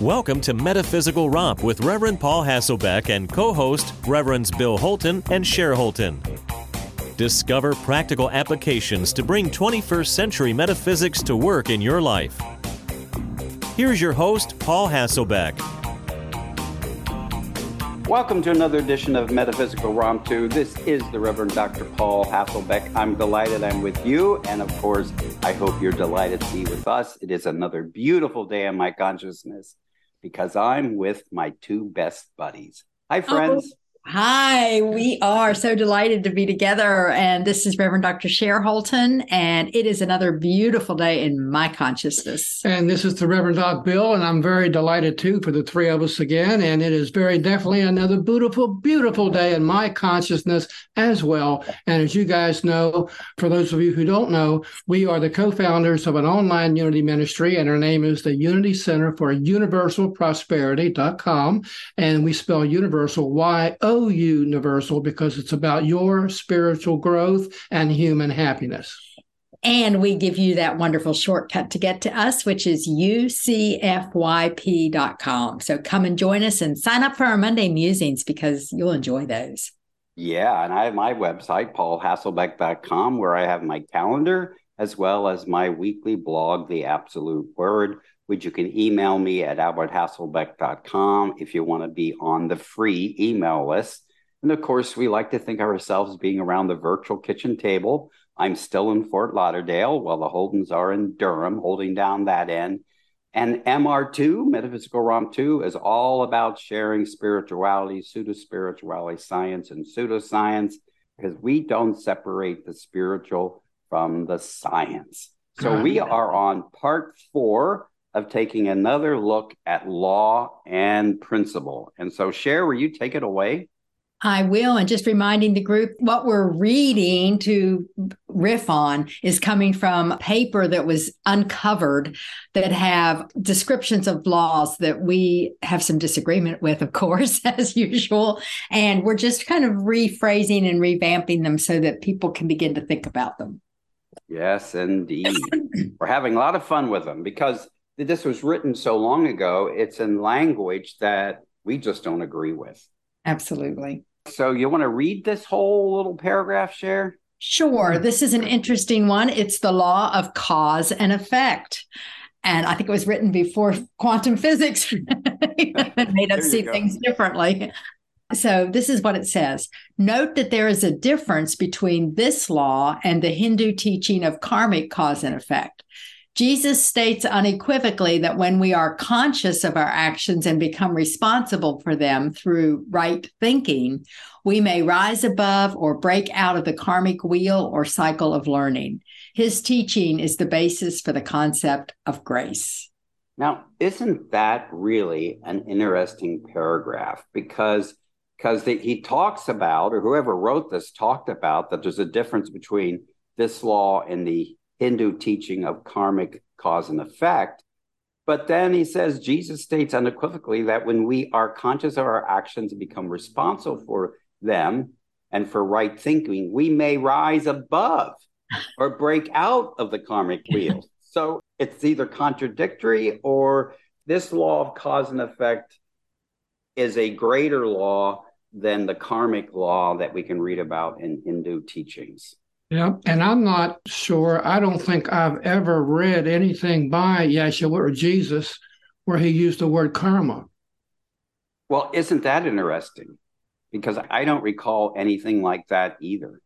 Welcome to Metaphysical Romp with Reverend Paul Hasselbeck and co host Reverends Bill Holton and Cher Holton. Discover practical applications to bring 21st century metaphysics to work in your life. Here's your host, Paul Hasselbeck. Welcome to another edition of Metaphysical Romp 2. This is the Reverend Dr. Paul Hasselbeck. I'm delighted I'm with you. And of course, I hope you're delighted to be with us. It is another beautiful day in my consciousness because I'm with my two best buddies. Hi, oh, friends. Oh, hi, we are so delighted to be together. And this is Reverend Dr. Cher Holton, and it is another beautiful day in my consciousness. And this is the Reverend Doc Bill, and I'm very delighted too for the three of us again. And it is very definitely another beautiful, beautiful day in my consciousness as well. And as you guys know, for those of you who don't know, we are the co founders of an online unity ministry, and our name is the Unity Center for Universal Prosperity.com. And we spell universal Y O U universal because it's about your spiritual growth and human happiness. And we give you that wonderful shortcut to get to us, which is ucfyp.com. So come and join us and sign up for our Monday musings because you'll enjoy those. Yeah, and I have my website, paulhasselbeck.com, where I have my calendar as well as my weekly blog, The Absolute Word, which you can email me at alberthasselbeck.com if you want to be on the free email list. And of course, we like to think of ourselves being around the virtual kitchen table. I'm still in Fort Lauderdale while the Holtons are in Durham, holding down that end. And MR2, Metaphysical Romp 2, is all about sharing spirituality, pseudo spirituality, science, and pseudoscience, because we don't separate the spiritual from the science. So we are on part four of taking another look at law and principle. And so, Cher, will you take it away? I will. And just reminding the group what we're reading to riff on is coming from a paper that was uncovered that have descriptions of laws that we have some disagreement with, of course, as usual. And we're just kind of rephrasing and revamping them so that people can begin to think about them. Yes, indeed. we're having a lot of fun with them because this was written so long ago. It's in language that we just don't agree with. Absolutely. So you want to read this whole little paragraph, Cher? Sure. This is an interesting one. It's the law of cause and effect. And I think it was written before quantum physics made us see go. things differently. So, this is what it says Note that there is a difference between this law and the Hindu teaching of karmic cause and effect. Jesus states unequivocally that when we are conscious of our actions and become responsible for them through right thinking, we may rise above or break out of the karmic wheel or cycle of learning. His teaching is the basis for the concept of grace. Now, isn't that really an interesting paragraph? Because because he talks about, or whoever wrote this talked about, that there's a difference between this law and the Hindu teaching of karmic cause and effect. But then he says Jesus states unequivocally that when we are conscious of our actions and become responsible for them and for right thinking, we may rise above or break out of the karmic wheel. So it's either contradictory or this law of cause and effect is a greater law than the karmic law that we can read about in Hindu teachings. Yeah, and I'm not sure. I don't think I've ever read anything by Yeshua or Jesus where he used the word karma. Well, isn't that interesting? Because I don't recall anything like that either.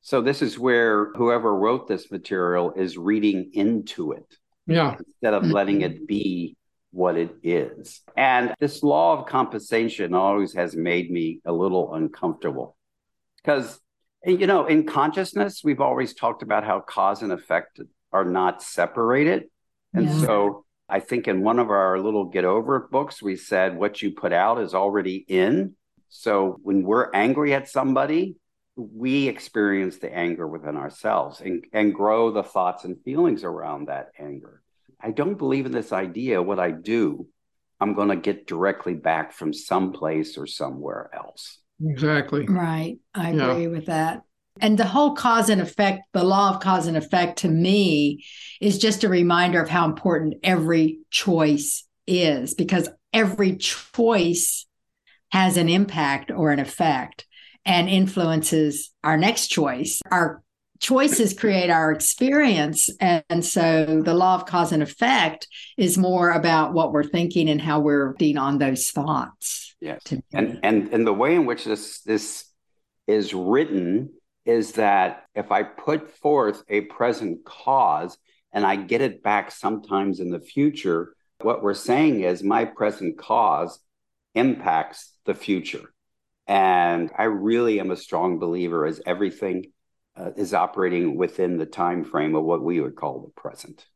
So this is where whoever wrote this material is reading into it. Yeah. Instead of letting it be what it is. And this law of compensation always has made me a little uncomfortable because you know, in consciousness, we've always talked about how cause and effect are not separated. And yeah. so I think in one of our little get over it books, we said what you put out is already in. So when we're angry at somebody, we experience the anger within ourselves and, and grow the thoughts and feelings around that anger. I don't believe in this idea. What I do, I'm going to get directly back from someplace or somewhere else. Exactly. Right. I agree yeah. with that. And the whole cause and effect, the law of cause and effect to me is just a reminder of how important every choice is because every choice has an impact or an effect and influences our next choice. Our choices create our experience. And, and, so the law of cause and effect is more about what we're thinking and how we're acting on those thoughts. Yes. And, and, and the way in which this, this is written is that if I put forth a present cause and I get it back sometimes in the future, what we're saying is my present cause impacts the future. And I really am a strong believer as everything uh, is operating within the time frame of what we would call the present.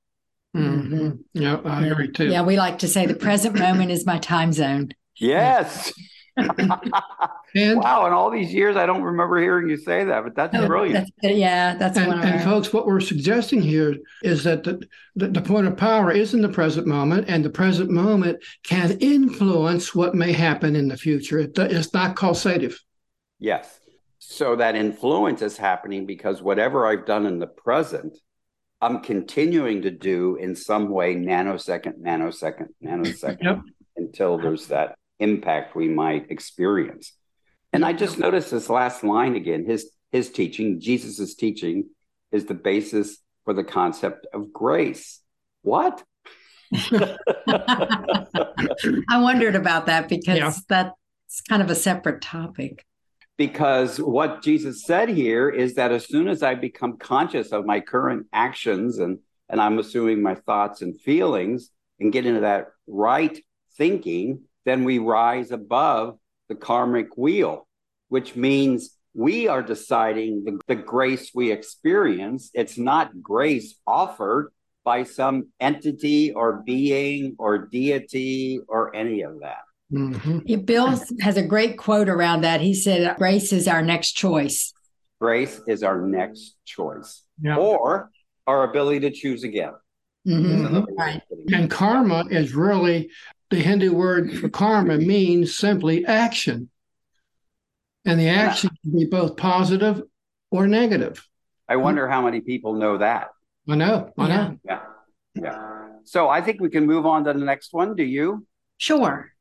Mm-hmm. Yeah, I agree too. Yeah, we like to say the present moment is my time zone. Yes. and, wow, in all these years, I don't remember hearing you say that, but that's oh, brilliant. That's, yeah, that's and, and folks, what we're suggesting here is that the, the, the point of power is in the present moment, and the present moment can influence what may happen in the future. It, it's not causative. Yes. So that influence is happening because whatever I've done in the present, I'm continuing to do in some way nanosecond, nanosecond, nanosecond yep. until there's that impact we might experience. And I just noticed this last line again. His his teaching, Jesus's teaching, is the basis for the concept of grace. What? I wondered about that because yeah. that's kind of a separate topic. Because what Jesus said here is that as soon as I become conscious of my current actions and and I'm assuming my thoughts and feelings and get into that right thinking, then we rise above the karmic wheel, which means we are deciding the, the grace we experience. It's not grace offered by some entity or being or deity or any of that. Mm-hmm. Bill has a great quote around that. He said, Grace is our next choice. Grace is our next choice, yeah. or our ability to choose again. Mm-hmm. Right. And karma is really the Hindu word for karma means simply action. And the action can be both positive or negative. I wonder how many people know that. I know. I know. Yeah. Yeah. So I think we can move on to the next one. Do you? Sure.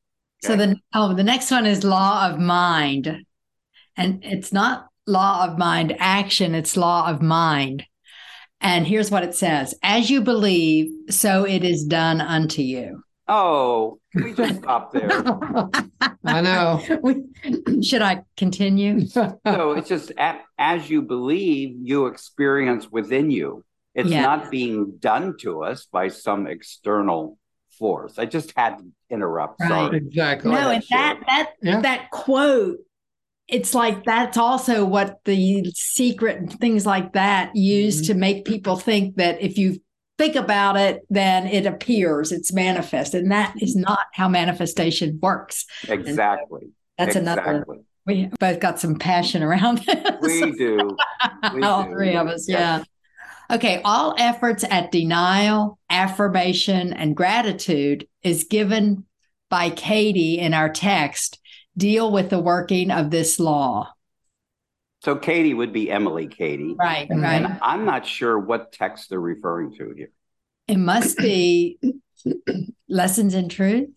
Okay. So the oh the next one is law of mind. And it's not law of mind action, it's law of mind. And here's what it says As you believe, so it is done unto you. Oh, we just stop there? I know. Should I continue? so it's just as you believe, you experience within you. It's yeah. not being done to us by some external force. I just had to interrupt. Right. Sorry. Exactly. No, and that that yeah. that quote, it's like that's also what the secret and things like that use mm-hmm. to make people think that if you think about it, then it appears, it's manifest. And that is not how manifestation works. Exactly. that's exactly. another. We both got some passion around this. We do. We all do. three of us, yeah. Okay, all efforts at denial, affirmation, and gratitude is given by Cady in our text deal with the working of this law. So Katie would be Emilie Cady. Right, mm-hmm. right. And I'm not sure what text they're referring to here. It must be Lessons in Truth.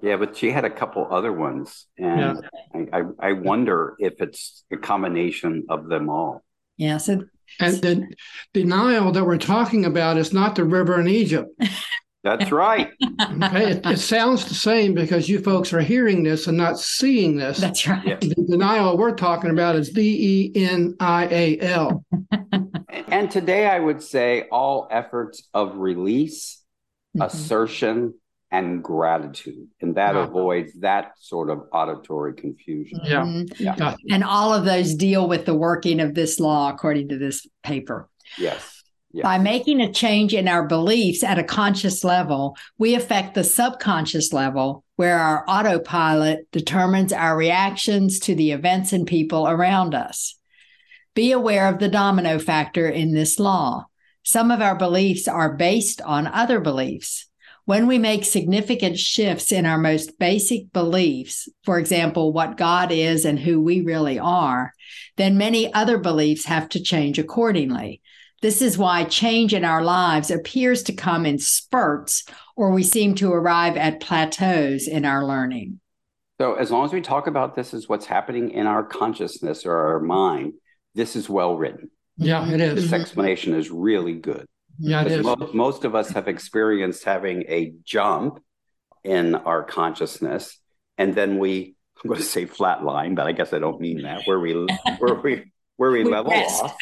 Yeah, but she had a couple other ones. And yeah. I, I, I wonder if it's a combination of them all. Yeah. So and the denial that we're talking about is not the river in Egypt. That's right. okay, it, it, sounds the same because you folks are hearing this and not seeing this. That's right. The denial we're talking about is D E N I A L. And today I would say all efforts of release, mm-hmm. assertion, and gratitude. And that wow. avoids that sort of auditory confusion. Yeah. Mm-hmm. yeah. And all of those deal with the working of this law, according to this paper. Yes. Yes. By making a change in our beliefs at a conscious level, we affect the subconscious level where our autopilot determines our reactions to the events and people around us. Be aware of the domino factor in this law. Some of our beliefs are based on other beliefs. When we make significant shifts in our most basic beliefs, for example, what God is and who we really are, then many other beliefs have to change accordingly. This is why change in our lives appears to come in spurts, or we seem to arrive at plateaus in our learning. So, as long as we talk about this as what's happening in our consciousness or our mind, this is well written. Yeah, it is. This mm-hmm. explanation is really good. Yeah, it is. Most, most of us have experienced having a jump in our consciousness, and then we I'm going to say flatline, but I guess I don't mean that. Where we where we where we, we level rest. off,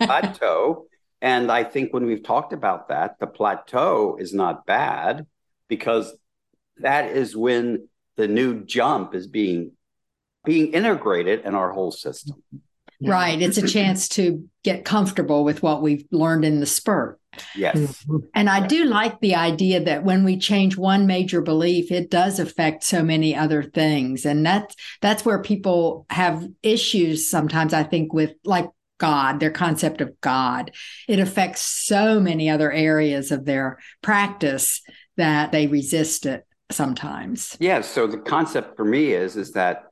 plateau. And I think when we've talked about that, the plateau is not bad because that is when the new jump is being being integrated in our whole system. Right. It's a chance to get comfortable with what we've learned in the spurt. Yes. And I do like the idea that when we change one major belief, it does affect so many other things. And that's that's where people have issues sometimes, I think, with like God, their concept of God. It affects so many other areas of their practice that they resist it sometimes. Yes. Yeah, so the concept for me is is that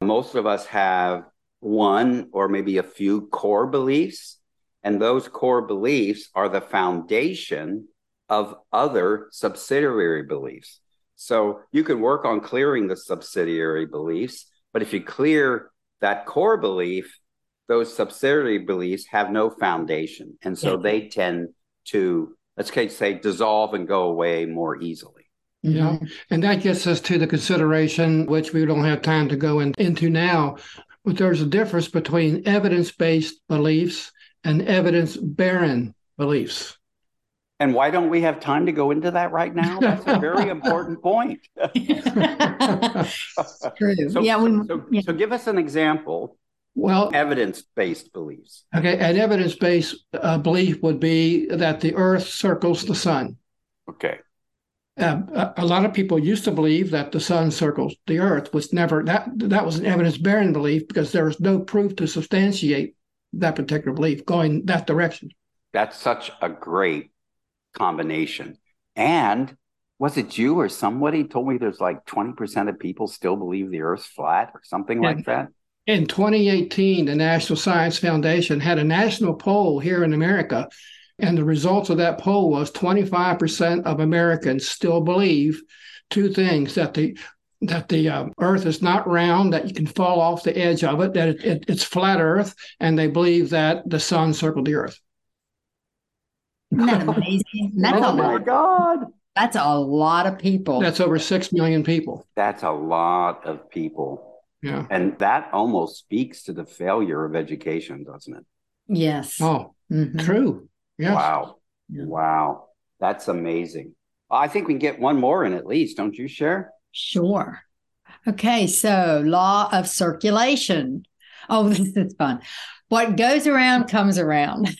most of us have one or maybe a few core beliefs and those core beliefs are the foundation of other subsidiary beliefs. So you can work on clearing the subsidiary beliefs, but if you clear that core belief, those subsidiary beliefs have no foundation. And so they tend to, let's say, dissolve and go away more easily. Yeah. Mm-hmm. And that gets us to the consideration, which we don't have time to go in, into now, but there's a difference between evidence based beliefs and evidence barren beliefs. And why don't we have time to go into that right now? That's a very important point. So, yeah, we, so, yeah. so give us an example. Well, evidence based beliefs. Okay. An evidence based uh, belief would be that the earth circles the sun. Okay. Uh, a lot of people used to believe that the sun circles the earth was never that that was an evidence bearing belief because there was no proof to substantiate that particular belief going that direction. That's such a great combination. And was it you or somebody told me there's like 20% of people still believe the earth's flat or something like that? In 2018, the National Science Foundation had a national poll here in America. And the results of that poll was 25% of Americans still believe two things that the that the uh, earth is not round, that you can fall off the edge of it, that it, it, it's flat earth, and they believe that the sun circled the earth. Isn't that amazing? That's oh my God. That's a lot of people. That's over 6 million people. That's a lot of people. Yeah. And that almost speaks to the failure of education, doesn't it? Yes. Oh, mm-hmm. true. Yes. Wow. Yeah. Wow. That's amazing. I think we can get one more in at least, don't you, Cher? Sure. Okay, so law of circulation. Oh, this is fun. What goes around comes around.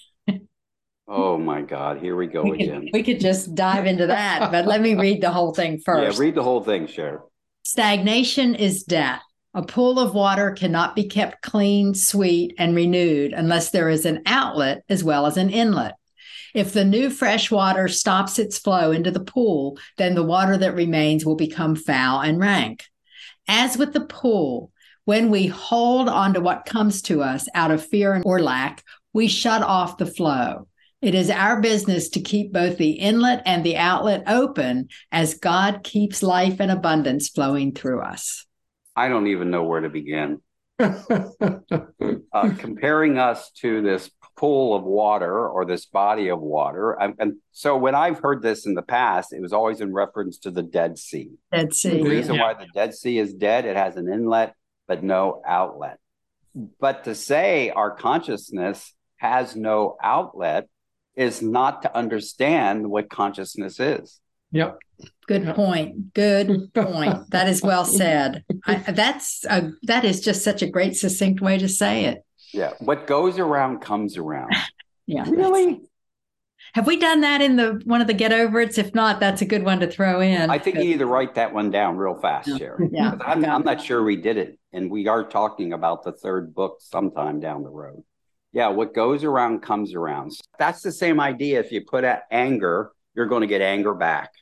oh my God, here we go we again. Could, we could just dive into that, but let me read the whole thing first. Yeah, read the whole thing, Cher. Stagnation is death. A pool of water cannot be kept clean, sweet, and renewed unless there is an outlet as well as an inlet. If the new fresh water stops its flow into the pool, then the water that remains will become foul and rank. As with the pool, when we hold on to what comes to us out of fear or lack, we shut off the flow. It is our business to keep both the inlet and the outlet open as God keeps life and abundance flowing through us. I don't even know where to begin. uh, comparing us to this pool of water or this body of water. And, and, so when I've heard this in the past, it was always in reference to the Dead Sea. Dead Sea. The reason yeah. why the Dead Sea is dead, it has an inlet but no outlet. But to say our consciousness has no outlet is not to understand what consciousness is. Yep. Good yep. point. Good point. that is well said. I, that's a, that is just such a great succinct way to say it. Yeah. What goes around comes around. yeah. Really? Have we done that in the one of the get over it's? If not, that's a good one to throw in. I think you need to write that one down real fast, yeah. Sherry. Yeah. I'm, I'm not sure we did it. And we are talking about the third book sometime down the road. Yeah, what goes around comes around. That's the same idea. If you put out anger, you're going to get anger back.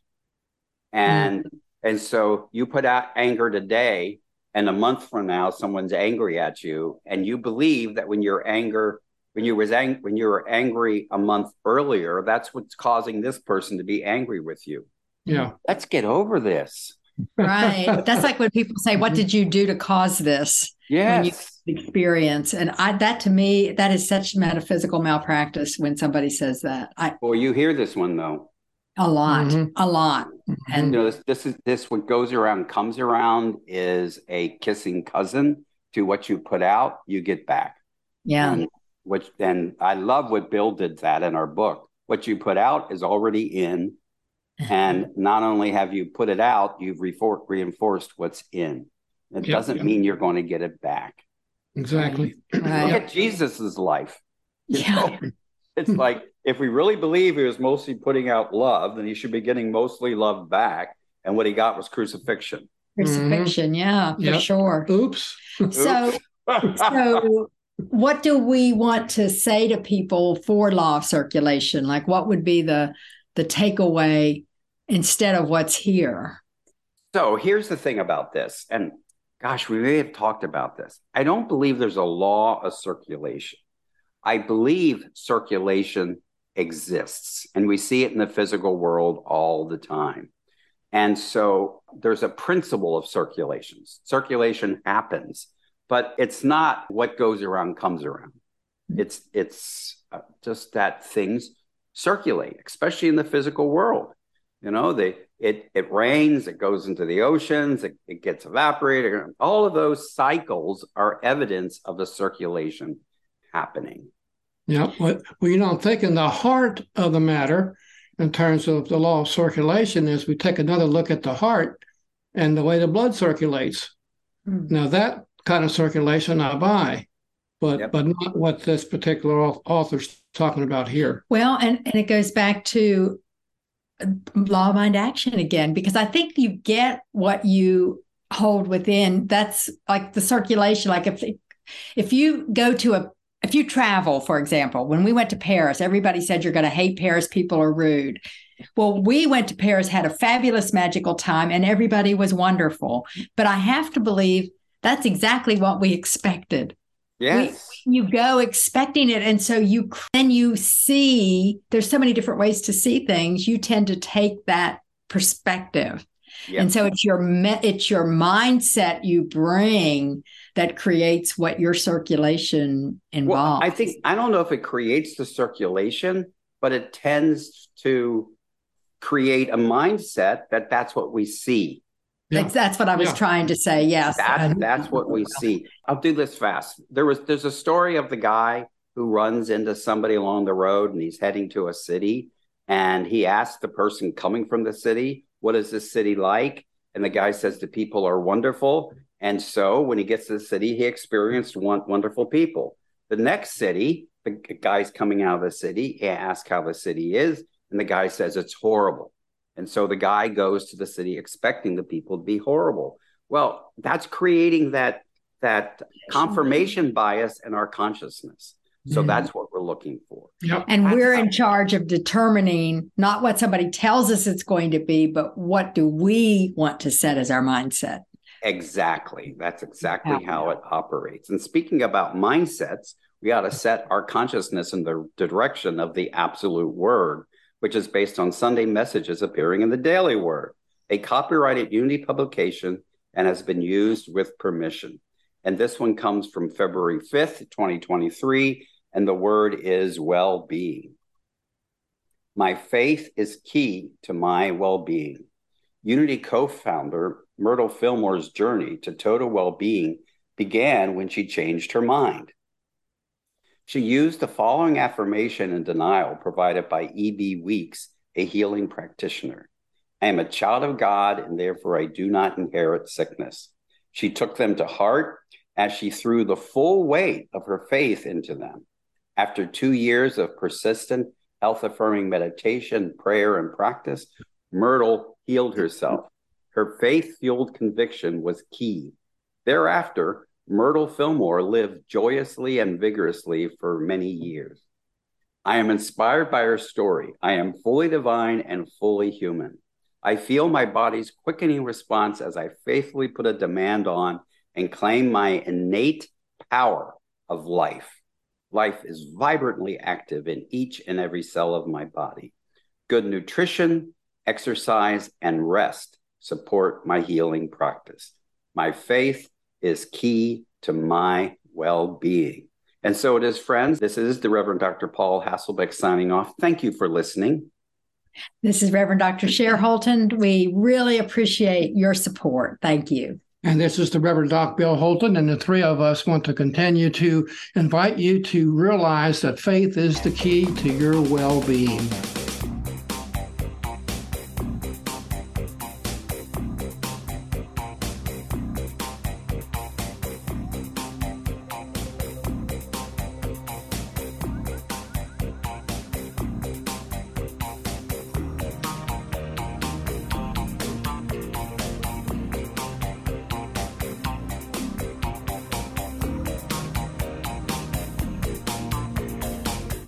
And mm. and so you put out anger today, and a month from now someone's angry at you and you believe that when your anger when you was ang- when you were angry a month earlier, that's what's causing this person to be angry with you. Yeah. Let's get over this. Right. That's like when people say, "What did you do to cause this?" Yes. experience, and I that to me that is such metaphysical malpractice when somebody says that. I well, you hear this one though. A lot, Mhm. a lot, and You know, this, this is this what goes around comes around is a kissing cousin to what you put out, you get back. yeah, And which and I love what Bill did that in our book. What you put out is already in. And not only have you put it out, you've refor- reinforced what's in. It Yeah, doesn't yeah. mean you're going to get it back. Exactly. Right. Look at Jesus's life. Yeah. know? It's hmm. like if we really believe he was mostly putting out love, then he should be getting mostly love back. And what he got was crucifixion. crucifixion. Mm-hmm. Yeah, for Yep. sure. Oops. So, so what do we want to say to people for law of circulation? Like, what would be the the takeaway instead of what's here? So here's the thing about this, and gosh, we may have talked about this. I don't believe there's a law of circulation. I believe circulation exists, and we see it in the physical world all the time. And so there's a principle of circulations. Circulation happens, but it's not what goes around comes around. It's it's uh, just that things circulate, especially in the physical world. You know, they it it rains, it goes into the oceans, it, it gets evaporated. All of those cycles are evidence of a circulation happening. Yeah. Well, well, you know, I'm thinking the heart of the matter in terms of the law of circulation is we take another look at the heart and the way the blood circulates. Hmm. Now, that kind of circulation I buy, but Yep. but not what this particular author's talking about here. Well, and, and it goes back to uh, law of mind action again, because I think you get what you hold within. That's like the circulation. Like if if you go to a if you travel, for example, when we went to Paris, everybody said you're going to hate Paris. People are rude. Well, we went to Paris, had a fabulous, magical time, and everybody was wonderful. But I have to believe that's exactly what we expected Yes. you go expecting it and so you then you see there's so many different ways to see things you tend to take that perspective Yep. and so it's your it's your mindset you bring that creates what your circulation involves. Well, involves I think I don't know if it creates the circulation, but it tends to create a mindset that that's what we see. That's- that's what i was Yeah. trying to say yes That's that's what we see. I'll do this fast. There was there's a story of the guy who runs into somebody along the road and he's heading to a city and he asks the person coming from the city, "What is this city like?" And the guy says the people are wonderful. And so when he gets to the city, he experienced one, wonderful people. The next city, the guy's coming out of the city, he asks how the city is, and the guy says it's horrible. And so the guy goes to the city expecting the people to be horrible. Well, that's creating that that confirmation bias in our consciousness. So Mhm. that's what we're looking for. Yep. and That's we're how- in charge of determining not what somebody tells us it's going to be but what do we want to set as our mindset Exactly. That's exactly Yeah. how it operates. And speaking about mindsets, we ought to set our consciousness in the direction of the absolute word, which is based on Sunday messages appearing in the Daily Word, a copyrighted Unity publication and has been used with permission. And this one comes from February 5th, 2023, and the word is well being. My faith is key to my well being. Unity co founder Myrtle Fillmore's journey to total well being began when she changed her mind. She used the following affirmation and denial provided by E.B. Weeks, a healing practitioner I am a child of God, and therefore I do not inherit sickness. She took them to heart as she threw the full weight of her faith into them. After two years of persistent, health affirming meditation, prayer, and practice, Myrtle healed herself. Her faith fueled conviction was key. Thereafter, Myrtle Fillmore lived joyously and vigorously for many years. I am inspired by her story. I am fully divine and fully human. I feel my body's quickening response as I faithfully put a demand on and claim my innate power of life. Life is vibrantly active in each and every cell of my body. Good nutrition, exercise, and rest support my healing practice. My faith is key to my well being. And so it is, friends. This is the Reverend Dr. Paul Hasselbeck signing off. Thank you for listening. This is Reverend Dr. Cher Holton. We really appreciate your support. Thank you. And this is the Reverend Doc Bill Holton, and the three of us want to continue to invite you to realize that faith is the key to your well being.